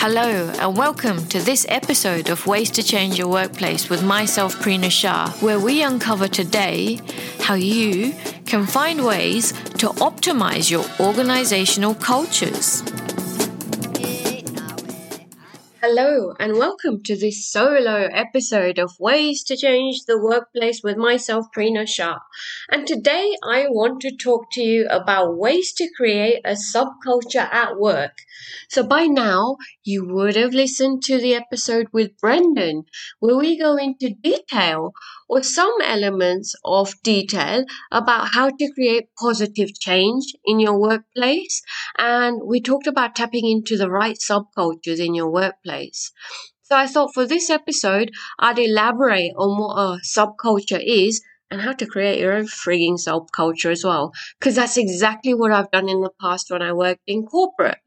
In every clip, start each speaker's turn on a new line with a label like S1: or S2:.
S1: Hello, and welcome to this episode of Ways to Change Your Workplace with myself, Prina Shah, where we uncover today how you can find ways to optimize your organizational cultures. Hello, and welcome to this solo episode of Ways to Change the Workplace with myself, Prina Shah. And today I want to talk to you about ways to create a subculture at work. So by now, you would have listened to the episode with Brendon, where we go into detail or some elements of detail about how to create positive change in your workplace. And we talked about tapping into the right subcultures in your workplace. So I thought for this episode, I'd elaborate on what a subculture is and how to create your own frigging subculture as well. Because that's exactly what I've done in the past when I worked in corporate.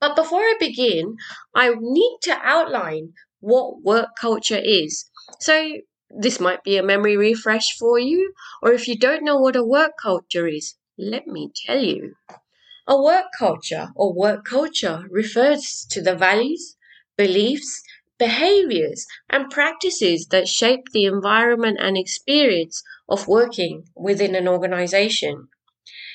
S1: But before I begin, I need to outline what work culture is. So this might be a memory refresh for you, or if you don't know what a work culture is, let me tell you. A work culture or work culture refers to the values, beliefs, behaviors, and practices that shape the environment and experience of working within an organization.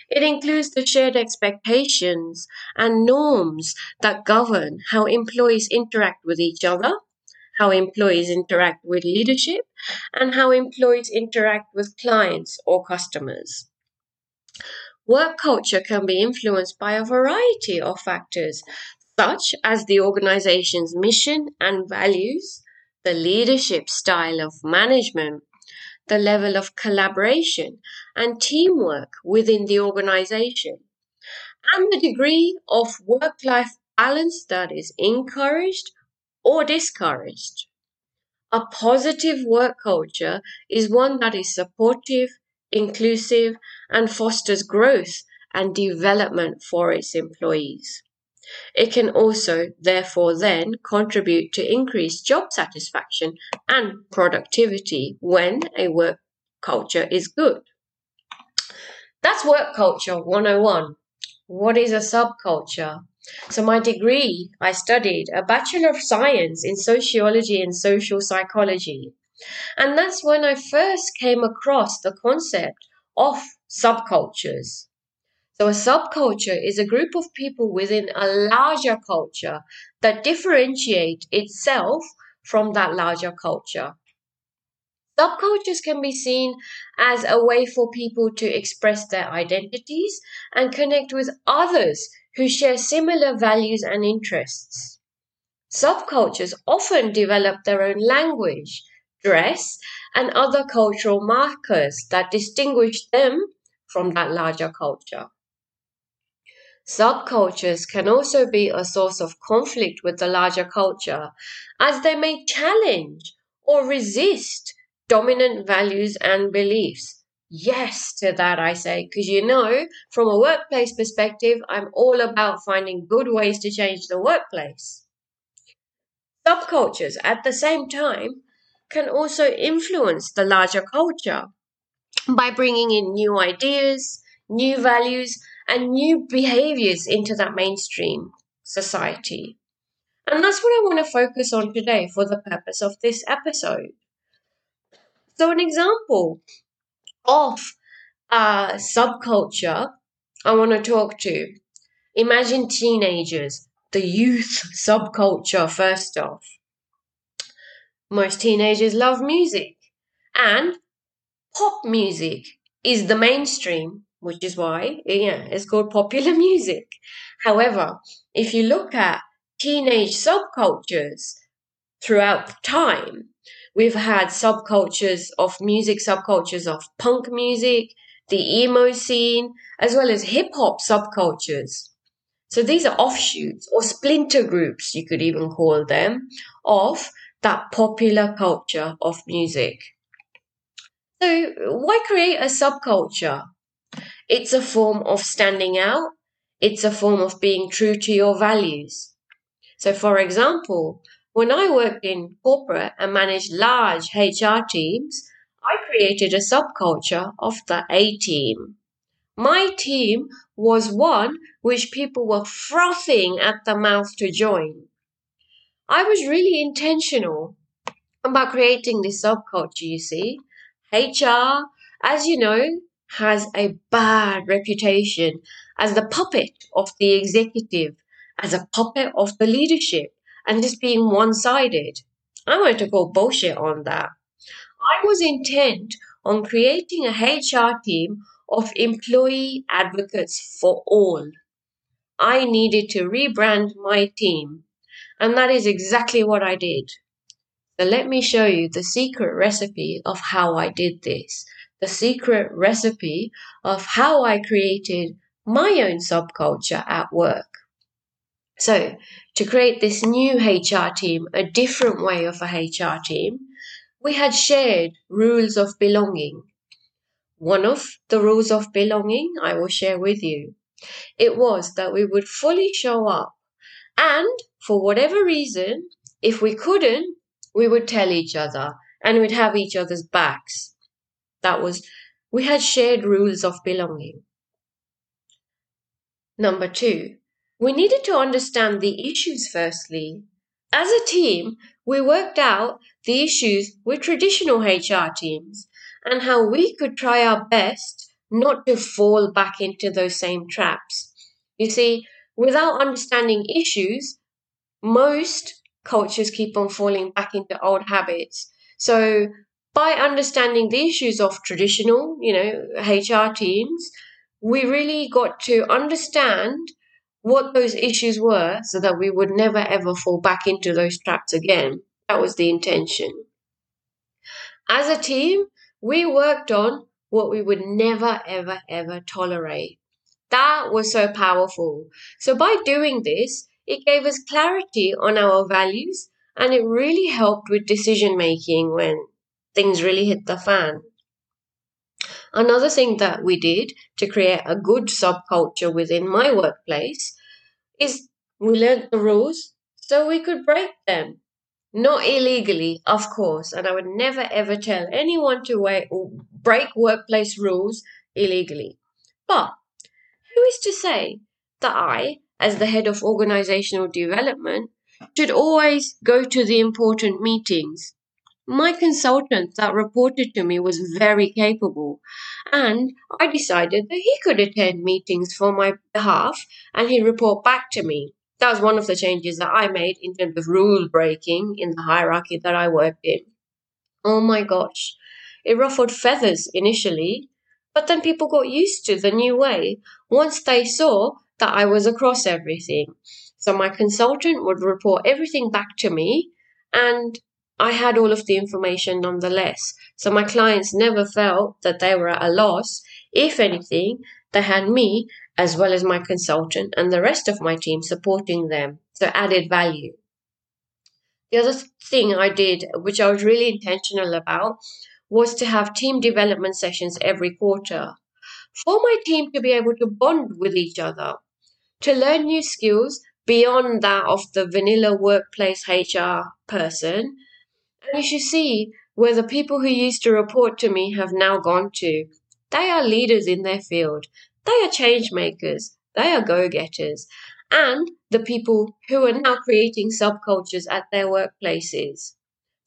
S1: It includes the shared expectations and norms that govern how employees interact with each other how employees interact with leadership, and how employees interact with clients or customers. Work culture can be influenced by a variety of factors, such as the organization's mission and values, the leadership style of management, the level of collaboration and teamwork within the organization, and the degree of work life balance that is encouraged or discouraged. A positive work culture is one that is supportive, inclusive, and fosters growth and development for its employees. It can also, therefore, then contribute to increased job satisfaction and productivity when a work culture is good. That's work culture 101. What is a subculture? So my degree, I studied a Bachelor of Science in Sociology and Social Psychology. And that's when I first came across the concept of subcultures. So a subculture is a group of people within a larger culture that differentiate itself from that larger culture. Subcultures can be seen as a way for people to express their identities and connect with others who share similar values and interests. Subcultures often develop their own language, dress, and other cultural markers that distinguish them from that larger culture. Subcultures can also be a source of conflict with the larger culture, as they may challenge or resist dominant values and beliefs yes to that, I say, because you know, from a workplace perspective, I'm all about finding good ways to change the workplace. Subcultures, at the same time, can also influence the larger culture by bringing in new ideas, new values, and new behaviors into that mainstream society. And that's what I want to focus on today for the purpose of this episode. So, an example of a subculture I want to talk to. Imagine teenagers, the youth subculture, first off. Most teenagers love music, and pop music is the mainstream, which is why, yeah, it's called popular music. However, if you look at teenage subcultures throughout time, We've had subcultures of music, subcultures of punk music, the emo scene, as well as hip hop subcultures. So these are offshoots or splinter groups, you could even call them, of that popular culture of music. So why create a subculture? It's a form of standing out. It's a form of being true to your values. So for example, when I worked in corporate and managed large HR teams, I created a subculture of the A team. My team was one which people were frothing at the mouth to join. I was really intentional about creating this subculture, you see. HR, as you know, has a bad reputation as the puppet of the executive, as a puppet of the leadership, and just being one sided. I wanted to call bullshit on that. I was intent on creating a HR team of employee advocates for all. I needed to rebrand my team, and that is exactly what I did. So let me show you the secret recipe of how I did this. The secret recipe of how I created my own subculture at work. So, to create this new HR team, a different way of a HR team, we had shared rules of belonging. One of the rules of belonging I will share with you. It was that we would fully show up. And for whatever reason, if we couldn't, we would tell each other and we'd have each other's backs. That was, we had shared rules of belonging. Number two, we needed to understand the issues firstly. As a team, we worked out the issues with traditional HR teams and how we could try our best not to fall back into those same traps. You see, without understanding issues, most cultures keep on falling back into old habits. So by understanding the issues of traditional, you know, HR teams, we really got to understand what those issues were so that we would never ever fall back into those traps again. That was the intention. As a team, we worked on what we would never ever ever tolerate. That was so powerful. So by doing this, it gave us clarity on our values and it really helped with decision making when things really hit the fan. Another thing that we did to create a good subculture within my workplace is we learned the rules so we could break them. Not illegally, of course, and I would never ever tell anyone to break workplace rules illegally. But who is to say that I, as the head of organizational development, should always go to the important meetings. My consultant that reported to me was very capable, and I decided that he could attend meetings for my behalf and he'd report back to me. That was one of the changes that I made in terms of rule breaking in the hierarchy that I worked in. Oh my gosh, it ruffled feathers initially, but then people got used to the new way once they saw that I was across everything. So my consultant would report everything back to me, and I had all of the information nonetheless. So my clients never felt that they were at a loss. If anything, they had me as well as my consultant and the rest of my team supporting them. So added value. The other thing I did, which I was really intentional about, was to have team development sessions every quarter for my team to be able to bond with each other to learn new skills beyond that of the vanilla workplace HR person. And you see where the people who used to report to me have now gone to. They are leaders in their field. They are change makers. They are go getters. And the people who are now creating subcultures at their workplaces.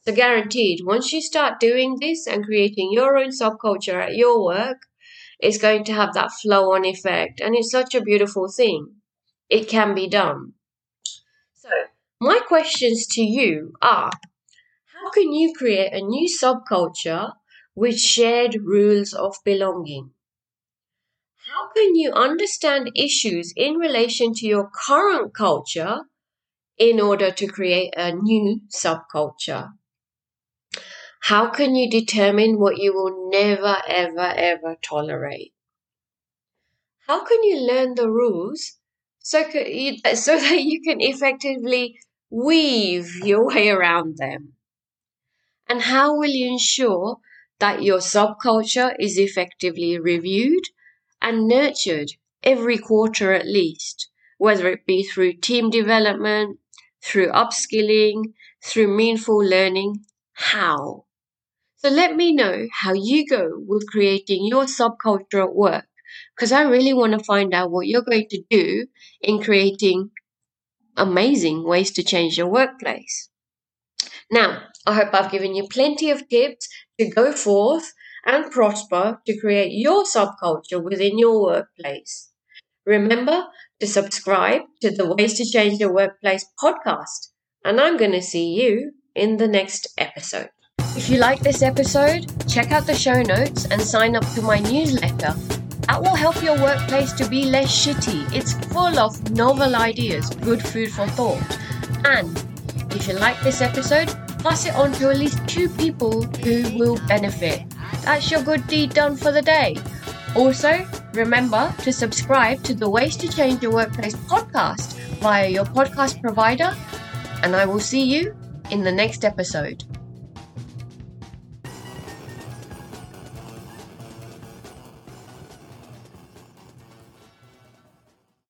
S1: So, guaranteed, once you start doing this and creating your own subculture at your work, it's going to have that flow on effect. And it's such a beautiful thing it can be done. So, my questions to you are how can you create a new subculture with shared rules of belonging? How can you understand issues in relation to your current culture in order to create a new subculture? How can you determine what you will never, ever, ever tolerate? How can you learn the rules so, so that you can effectively weave your way around them? And how will you ensure that your subculture is effectively reviewed and nurtured every quarter at least, whether it be through team development, through upskilling, through meaningful learning? How? So let me know how you go with creating your subculture at work because I really want to find out what you're going to do in creating amazing ways to change your workplace. Now, I hope I've given you plenty of tips to go forth and prosper to create your subculture within your workplace. Remember to subscribe to the Ways to Change Your Workplace podcast, and I'm going to see you in the next episode. If you like this episode, check out the show notes and sign up to my newsletter. That will help your workplace to be less shitty. It's full of novel ideas, good food for thought. And if you like this episode, pass it on to at least two people who will benefit. That's your good deed done for the day. Also, remember to subscribe to the Ways to Change Your Workplace podcast via your podcast provider, and I will see you in the next episode.